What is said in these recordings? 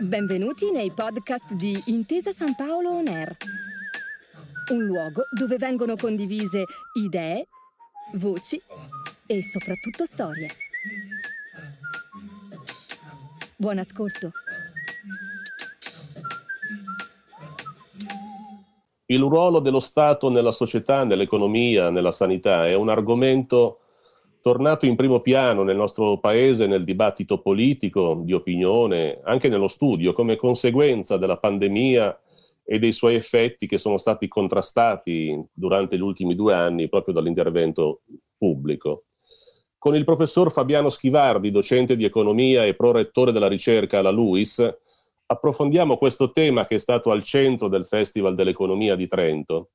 Benvenuti nei podcast di Intesa San Paolo On Air, un luogo dove vengono condivise idee, voci e soprattutto storie. Buon ascolto. Il ruolo dello Stato nella società, nell'economia, nella sanità è un argomento tornato in primo piano nel nostro paese nel dibattito politico, di opinione, anche nello studio, come conseguenza della pandemia e dei suoi effetti che sono stati contrastati durante gli ultimi due anni proprio dall'intervento pubblico. Con il professor Fabiano Schivardi, docente di economia e prorettore della ricerca alla LUIS, approfondiamo questo tema che è stato al centro del Festival dell'Economia di Trento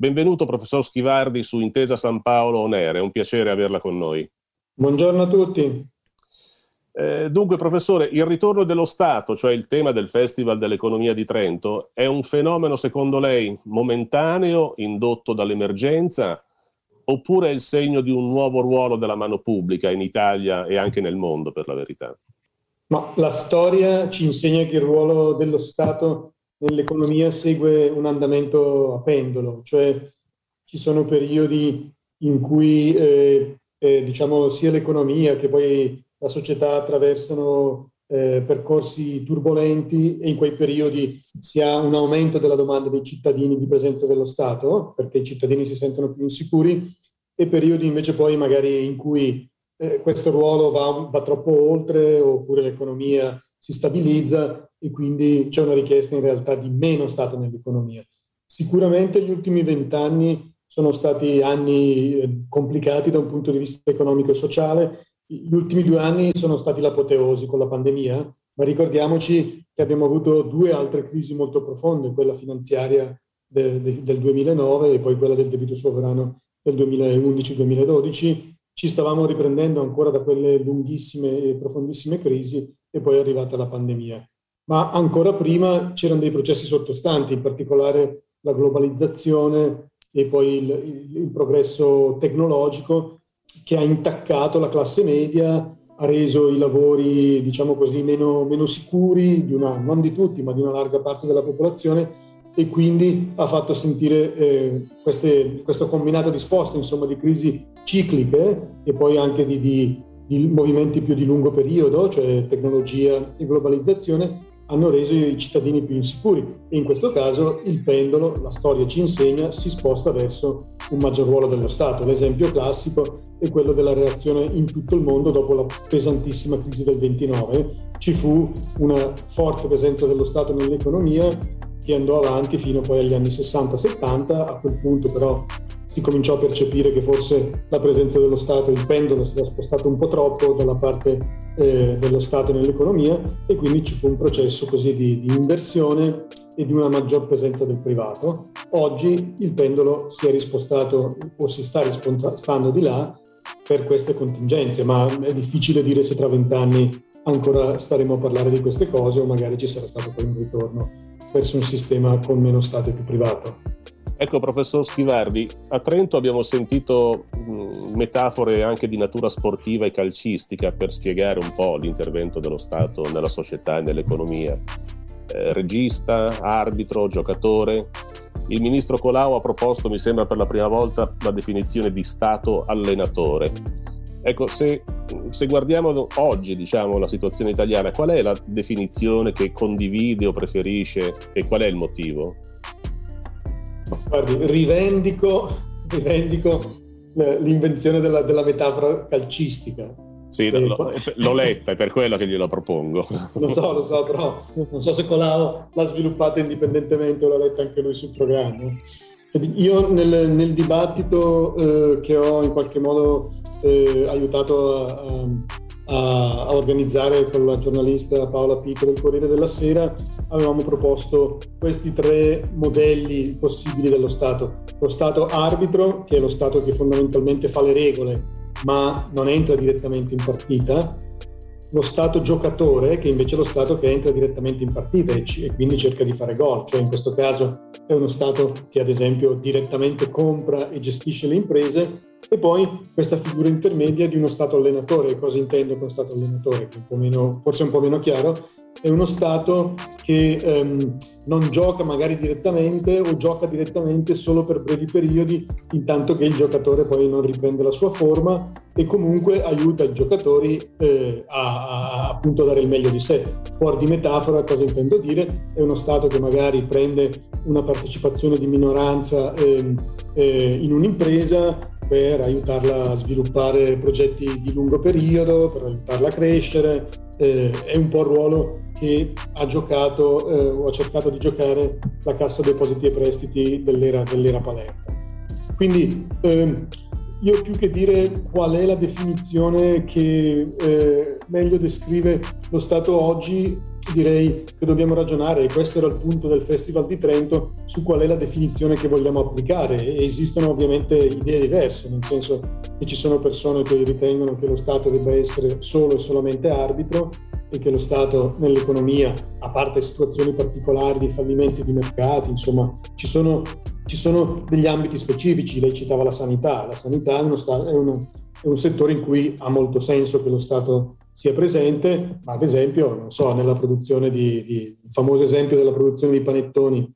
Benvenuto professor Schivardi su Intesa San Paolo Onere, è un piacere averla con noi. Buongiorno a tutti. Eh, dunque professore, il ritorno dello Stato, cioè il tema del Festival dell'Economia di Trento, è un fenomeno secondo lei momentaneo, indotto dall'emergenza, oppure è il segno di un nuovo ruolo della mano pubblica in Italia e anche nel mondo per la verità? Ma la storia ci insegna che il ruolo dello Stato nell'economia segue un andamento a pendolo, cioè ci sono periodi in cui eh, eh, diciamo sia l'economia che poi la società attraversano eh, percorsi turbolenti e in quei periodi si ha un aumento della domanda dei cittadini di presenza dello Stato, perché i cittadini si sentono più insicuri, e periodi invece poi magari in cui eh, questo ruolo va, va troppo oltre oppure l'economia si stabilizza e quindi c'è una richiesta in realtà di meno Stato nell'economia. Sicuramente gli ultimi vent'anni sono stati anni eh, complicati da un punto di vista economico e sociale. Gli ultimi due anni sono stati l'apoteosi con la pandemia, ma ricordiamoci che abbiamo avuto due altre crisi molto profonde, quella finanziaria de, de, del 2009 e poi quella del debito sovrano del 2011-2012. Ci stavamo riprendendo ancora da quelle lunghissime e profondissime crisi e poi è arrivata la pandemia. Ma ancora prima c'erano dei processi sottostanti, in particolare la globalizzazione e poi il, il, il progresso tecnologico che ha intaccato la classe media, ha reso i lavori, diciamo così, meno, meno sicuri, di una, non di tutti, ma di una larga parte della popolazione e quindi ha fatto sentire eh, queste, questo combinato disposto, insomma, di crisi cicliche e poi anche di, di, di movimenti più di lungo periodo, cioè tecnologia e globalizzazione, hanno reso i cittadini più insicuri e in questo caso il pendolo, la storia ci insegna, si sposta verso un maggior ruolo dello Stato. L'esempio classico è quello della reazione in tutto il mondo dopo la pesantissima crisi del 29. Ci fu una forte presenza dello Stato nell'economia che andò avanti fino poi agli anni 60-70, a quel punto però si cominciò a percepire che forse la presenza dello Stato, il pendolo si era spostato un po' troppo dalla parte eh, dello Stato nell'economia e quindi ci fu un processo così di, di inversione e di una maggior presenza del privato. Oggi il pendolo si è rispostato o si sta rispostando di là per queste contingenze, ma è difficile dire se tra vent'anni ancora staremo a parlare di queste cose o magari ci sarà stato poi un ritorno verso un sistema con meno Stato e più privato. Ecco, professor Schivardi, a Trento abbiamo sentito mh, metafore anche di natura sportiva e calcistica per spiegare un po' l'intervento dello Stato nella società e nell'economia. Eh, regista, arbitro, giocatore. Il ministro Colau ha proposto, mi sembra per la prima volta, la definizione di Stato allenatore. Ecco, se, se guardiamo oggi diciamo, la situazione italiana, qual è la definizione che condivide o preferisce e qual è il motivo? Guardi, rivendico, rivendico l'invenzione della, della metafora calcistica. Sì, eh, l'ho, l'ho letta, è per quello che glielo propongo. Lo so, lo so, però non so se Colau l'ha sviluppata indipendentemente o l'ha letta anche lui sul programma. Io nel, nel dibattito eh, che ho in qualche modo eh, aiutato a, a, a, organizzare con la giornalista Paola Piccolo del Corriere della Sera, avevamo proposto questi tre modelli possibili dello Stato. Lo Stato arbitro, che è lo Stato che fondamentalmente fa le regole, ma non entra direttamente in partita. Lo Stato giocatore che invece è lo Stato che entra direttamente in partita e, c- e, quindi cerca di fare gol, cioè in questo caso è uno Stato che ad esempio direttamente compra e gestisce le imprese e poi questa figura intermedia di uno Stato allenatore, cosa intendo con Stato allenatore, che un meno, forse è un po' meno chiaro, è uno Stato che ehm, non gioca magari direttamente o gioca direttamente solo per brevi periodi, intanto che il giocatore poi non riprende la sua forma e comunque aiuta i giocatori eh, a, a, appunto dare il meglio di sé. Fuori di metafora, cosa intendo dire? È uno Stato che magari prende una partecipazione di minoranza eh, eh, in un'impresa per aiutarla a sviluppare progetti di lungo periodo, per aiutarla a crescere. Eh, è un po' il ruolo che ha giocato eh, o ha cercato di giocare la Cassa Depositi e Prestiti dell'era, dell'era Palermo. Quindi eh, io più che dire qual è la definizione che eh, meglio descrive lo Stato oggi, direi che dobbiamo ragionare, e questo era il punto del Festival di Trento, su qual è la definizione che vogliamo applicare. E esistono ovviamente idee diverse, nel senso che ci sono persone che ritengono che lo Stato debba essere solo e solamente arbitro che lo Stato nell'economia, a parte situazioni particolari di fallimenti di mercati, insomma, ci sono ci sono degli ambiti specifici, lei citava la sanità, la sanità è, uno, è, uno, è un settore in cui ha molto senso che lo Stato sia presente, ma ad esempio, non so, nella produzione di, di il famoso esempio della produzione di panettoni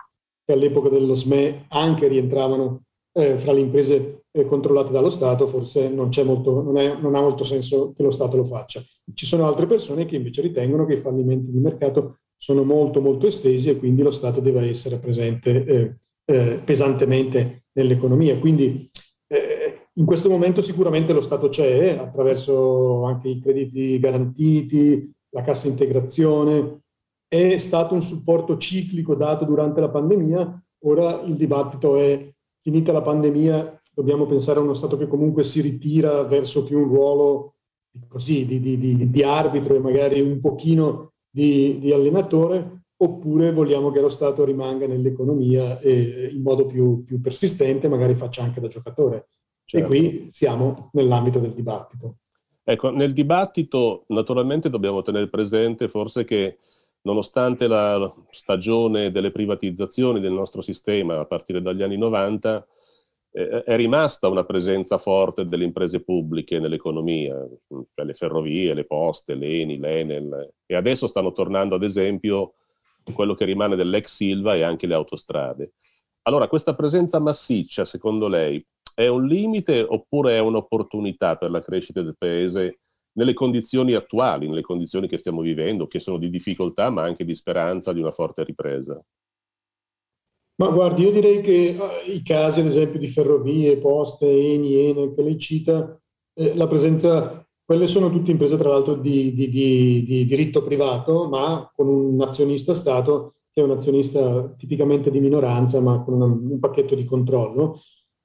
che all'epoca dello SME anche rientravano eh, fra le imprese eh, controllate dallo Stato, forse non, molto, non, è, non, ha molto senso che lo Stato lo faccia. Ci sono altre persone che invece ritengono che i fallimenti di mercato sono molto molto estesi e quindi lo Stato deve essere presente eh, eh, pesantemente nell'economia. Quindi eh, in questo momento sicuramente lo Stato c'è attraverso anche i crediti garantiti, la cassa integrazione, è stato un supporto ciclico dato durante la pandemia, ora il dibattito è finita la pandemia, dobbiamo pensare a uno Stato che comunque si ritira verso più un ruolo così, di, di, di, di arbitro e magari un pochino di, allenatore, oppure vogliamo che lo Stato rimanga nell'economia e in modo più, più persistente, magari faccia anche da giocatore. Certo. E qui siamo nell'ambito del dibattito. Ecco, nel dibattito naturalmente dobbiamo tenere presente forse che nonostante la stagione delle privatizzazioni del nostro sistema a partire dagli anni 90, eh, è rimasta una presenza forte delle imprese pubbliche nell'economia, cioè le ferrovie, le poste, l'ENI, l'Enel, e adesso stanno tornando ad esempio quello che rimane dell'ex Silva e anche le autostrade. Allora, questa presenza massiccia, secondo lei, è un limite oppure è un'opportunità per la crescita del Paese nelle condizioni attuali, nelle condizioni che stiamo vivendo, che sono di difficoltà ma anche di speranza di una forte ripresa? Ma guardi, io direi che uh, i casi, ad esempio, di ferrovie, poste, Eni, Enel, che lei cita, eh, la presenza quelle sono tutte imprese, tra l'altro, di, di, di, di, diritto privato, ma con un azionista Stato che è un azionista tipicamente di minoranza, ma con una, un pacchetto di controllo,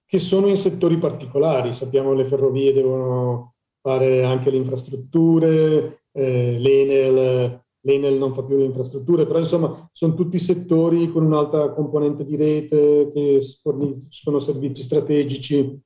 che sono in settori particolari. Sappiamo che le ferrovie devono fare anche le infrastrutture, eh, l'Enel, l'Enel non fa più le infrastrutture, però insomma sono tutti settori con un'alta componente di rete che forniscono servizi strategici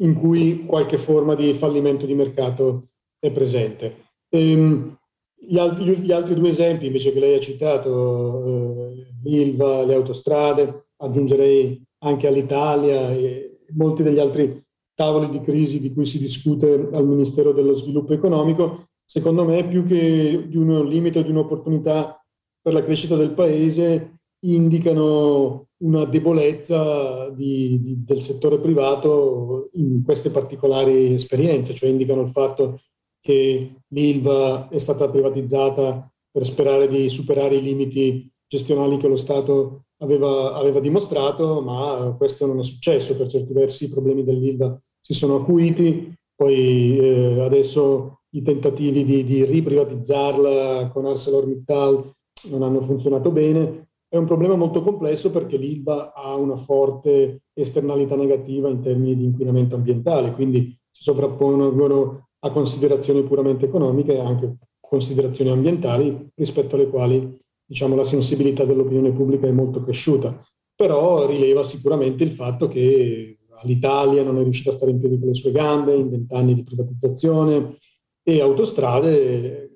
in cui qualche forma di fallimento di mercato è presente. Ehm, gli, altri, gli, altri, due esempi invece che lei ha citato, eh, l'ILVA, le autostrade, aggiungerei anche all'Italia e molti degli altri tavoli di crisi di cui si discute al Ministero dello Sviluppo Economico, secondo me più che di un limite o di un'opportunità per la crescita del Paese, indicano una debolezza di, di, del settore privato in queste particolari esperienze, cioè indicano il fatto che l'ILVA è stata privatizzata per sperare di superare i limiti gestionali che lo Stato aveva, aveva dimostrato, ma questo non è successo. Per certi versi i problemi dell'ILVA si sono acuiti, poi eh, adesso i tentativi di, di riprivatizzarla con ArcelorMittal non hanno funzionato bene è un problema molto complesso perché l'ILVA ha una forte esternalità negativa in termini di inquinamento ambientale, quindi si sovrappongono a considerazioni puramente economiche e anche considerazioni ambientali rispetto alle quali diciamo, la sensibilità dell'opinione pubblica è molto cresciuta. Però rileva sicuramente il fatto che l'Italia non è riuscita a stare in piedi con le sue gambe in vent'anni di privatizzazione e autostrade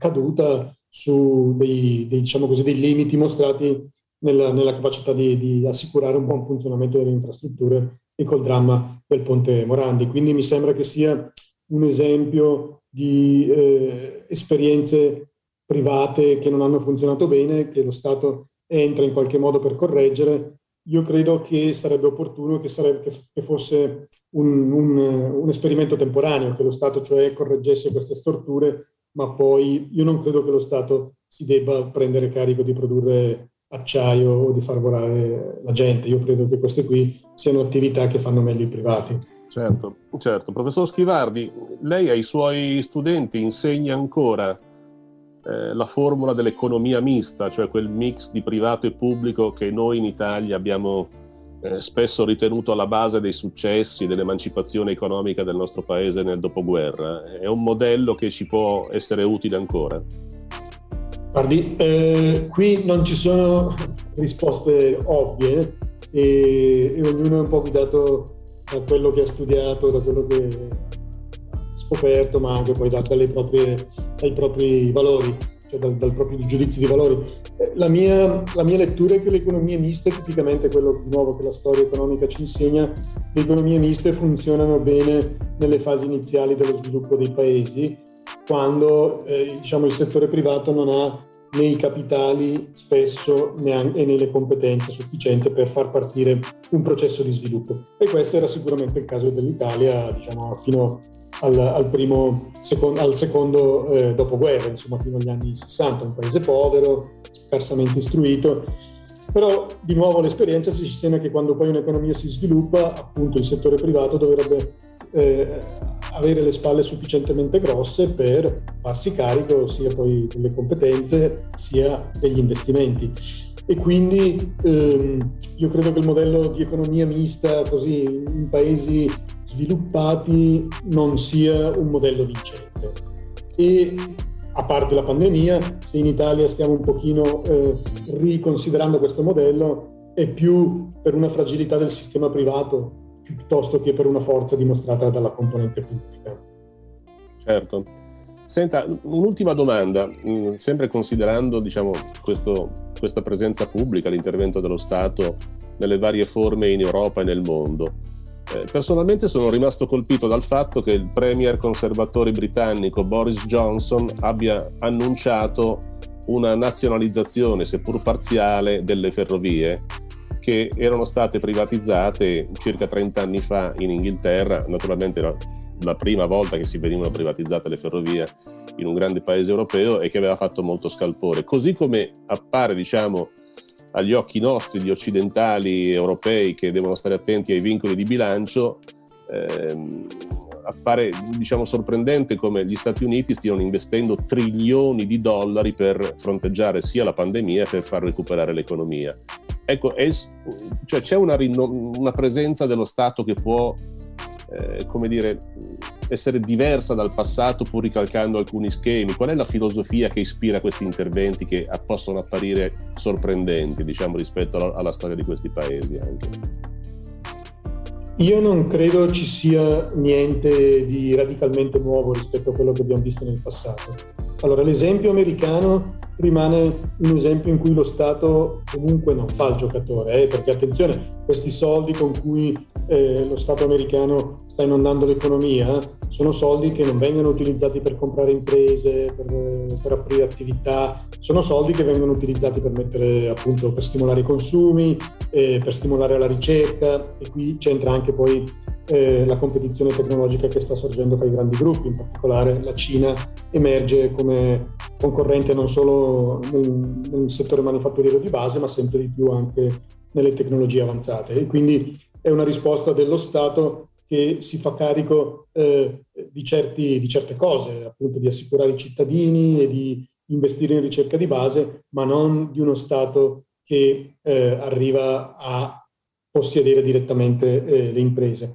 caduta su dei, dei, diciamo così, dei limiti mostrati nella, nella capacità di, di, assicurare un buon funzionamento delle infrastrutture e col dramma del ponte Morandi. Quindi mi sembra che sia un esempio di eh, esperienze private che non hanno funzionato bene, che lo Stato entra in qualche modo per correggere. Io credo che sarebbe opportuno che, sarebbe, che fosse un, un, un, esperimento temporaneo, che lo Stato cioè correggesse queste storture, ma poi io non credo che lo Stato si debba prendere carico di produrre acciaio o di far volare la gente. Io credo che queste qui siano attività che fanno meglio i privati. Certo, certo. Professor Schivardi, lei ai suoi studenti insegna ancora eh, la formula dell'economia mista, cioè quel mix di privato e pubblico che noi in Italia abbiamo eh, spesso ritenuto alla base dei successi dell'emancipazione economica del nostro paese nel dopoguerra. È un modello che ci può essere utile ancora? Guardi, eh, qui non ci sono risposte ovvie e, e, ognuno è un po' guidato da quello che ha studiato, da quello che ha scoperto, ma anche poi da, proprie, dai propri valori, cioè dal, dal proprio giudizio di valori. Eh, la mia, la mia, lettura è che le economie miste, tipicamente quello di nuovo che la storia economica ci insegna, le economie miste funzionano bene nelle fasi iniziali dello sviluppo dei paesi quando eh, diciamo, il settore privato non ha né i capitali spesso neanche, né le competenze sufficienti per far partire un processo di sviluppo. E questo era sicuramente il caso dell'Italia diciamo, fino al, al, primo, secondo, al secondo eh, dopoguerra, insomma fino agli anni 60, un paese povero, scarsamente istruito. Però di nuovo l'esperienza ci insegna che quando poi un'economia si sviluppa, appunto il settore privato dovrebbe eh, avere le spalle sufficientemente grosse per farsi carico sia poi delle competenze sia degli investimenti. E quindi ehm, io credo che il modello di economia mista così in paesi sviluppati non sia un modello vincente. E a parte la pandemia, se in Italia stiamo un pochino eh, riconsiderando questo modello, è più per una fragilità del sistema privato piuttosto che per una forza dimostrata dalla componente pubblica. Certo. Senta, un'ultima domanda, mm, sempre considerando diciamo, questo, questa presenza pubblica, l'intervento dello Stato nelle varie forme in Europa e nel mondo. Eh, personalmente sono rimasto colpito dal fatto che il premier conservatore britannico Boris Johnson abbia annunciato una nazionalizzazione, seppur parziale, delle ferrovie che erano state privatizzate circa 30 anni fa in Inghilterra, naturalmente la, la prima volta che si venivano privatizzate le ferrovie in un grande paese europeo e che aveva fatto molto scalpore. Così come appare, diciamo, agli occhi nostri, gli occidentali europei che devono stare attenti ai vincoli di bilancio, ehm, appare diciamo, sorprendente come gli Stati Uniti stiano investendo trilioni di dollari per fronteggiare sia la pandemia che per far recuperare l'economia. Ecco, è, cioè c'è una, una, presenza dello Stato che può, eh, come dire, essere diversa dal passato pur ricalcando alcuni schemi. Qual è la filosofia che ispira questi interventi che possono apparire sorprendenti, diciamo, rispetto alla, alla storia di questi paesi anche? Io non credo ci sia niente di radicalmente nuovo rispetto a quello che abbiamo visto nel passato. Allora, l'esempio americano rimane un esempio in cui lo Stato comunque non fa il giocatore, eh, perché attenzione, questi soldi con cui eh, lo Stato americano sta inondando l'economia sono soldi che non vengono utilizzati per comprare imprese, per, per aprire attività, sono soldi che vengono utilizzati per mettere appunto per stimolare i consumi, eh, per stimolare la ricerca e qui c'entra anche poi eh, la competizione tecnologica che sta sorgendo tra i grandi gruppi, in particolare la Cina emerge come concorrente non solo nel, nel settore manifatturiero di base, ma sempre di più anche nelle tecnologie avanzate. E quindi è una risposta dello Stato che si fa carico eh, di, certi, di, certe cose, appunto di assicurare i cittadini e di investire in ricerca di base, ma non di uno Stato che eh, arriva a possedere direttamente eh, le imprese.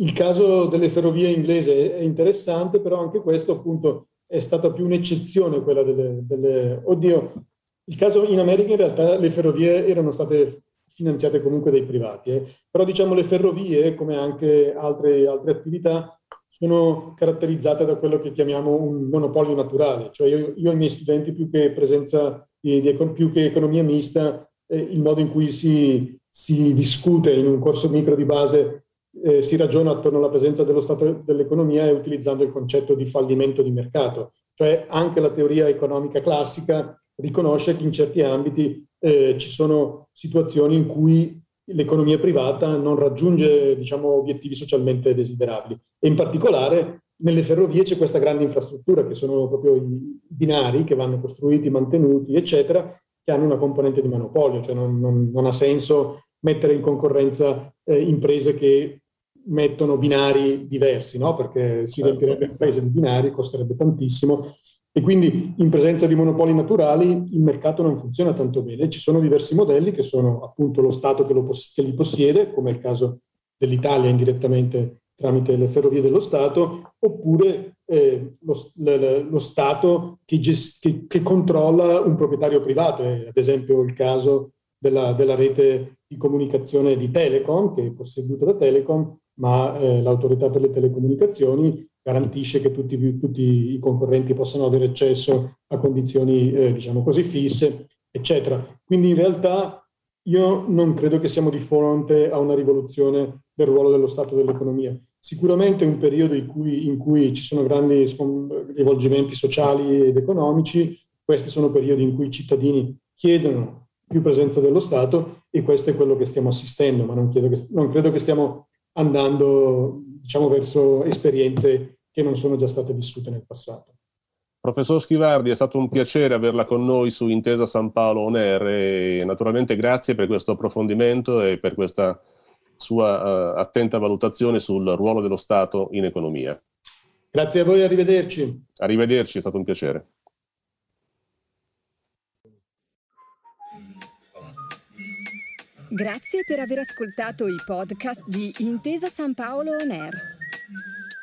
Il caso delle ferrovie inglese è interessante, però anche questo appunto è stata più un'eccezione quella delle, delle... Oddio, il caso in America in realtà le ferrovie erano state finanziate comunque dai privati, eh. però diciamo le ferrovie, come anche altre, altre attività, sono caratterizzate da quello che chiamiamo un monopolio naturale, cioè io, io ai miei studenti più che presenza di, di più che economia mista, eh, il modo in cui si, si, discute in un corso micro di base, eh, si ragiona attorno alla presenza dello Stato dell'economia è utilizzando il concetto di fallimento di mercato, cioè anche la teoria economica classica riconosce che in certi ambiti eh, ci sono situazioni in cui l'economia privata non raggiunge diciamo, obiettivi socialmente desiderabili. E in particolare nelle ferrovie c'è questa grande infrastruttura che sono proprio i binari che vanno costruiti, mantenuti, eccetera, che hanno una componente di monopolio, cioè non, non, non ha senso mettere in concorrenza eh, imprese che mettono binari diversi, no? perché si certo. riempirebbe il paese di binari, costerebbe tantissimo e quindi in presenza di monopoli naturali il mercato non funziona tanto bene. Ci sono diversi modelli che sono appunto lo Stato che, lo poss- che li possiede, come è il caso dell'Italia indirettamente tramite le ferrovie dello Stato, oppure eh, lo, lo, lo, Stato che, gest- che, che, controlla un proprietario privato, è ad esempio il caso della, della, rete di comunicazione di Telecom, che è posseduta da Telecom, ma eh, l'autorità per le telecomunicazioni garantisce che tutti, tutti, i concorrenti possano avere accesso a condizioni, eh, diciamo così, fisse, eccetera. Quindi in realtà io non credo che siamo di fronte a una rivoluzione del ruolo dello Stato dell'economia. Sicuramente un periodo in cui, in cui ci sono grandi rivolgimenti sociali ed economici, questi sono periodi in cui i cittadini chiedono più presenza dello Stato e questo è quello che stiamo assistendo, ma non, che, non credo che stiamo andando diciamo, verso esperienze che non sono già state vissute nel passato. Professor Schivardi, è stato un piacere averla con noi su Intesa San Paolo On Air e naturalmente grazie per questo approfondimento e per questa sua uh, attenta valutazione sul ruolo dello Stato in economia. Grazie a voi, arrivederci. Arrivederci, è stato un piacere. Grazie per aver ascoltato i podcast di Intesa San Paolo On Air.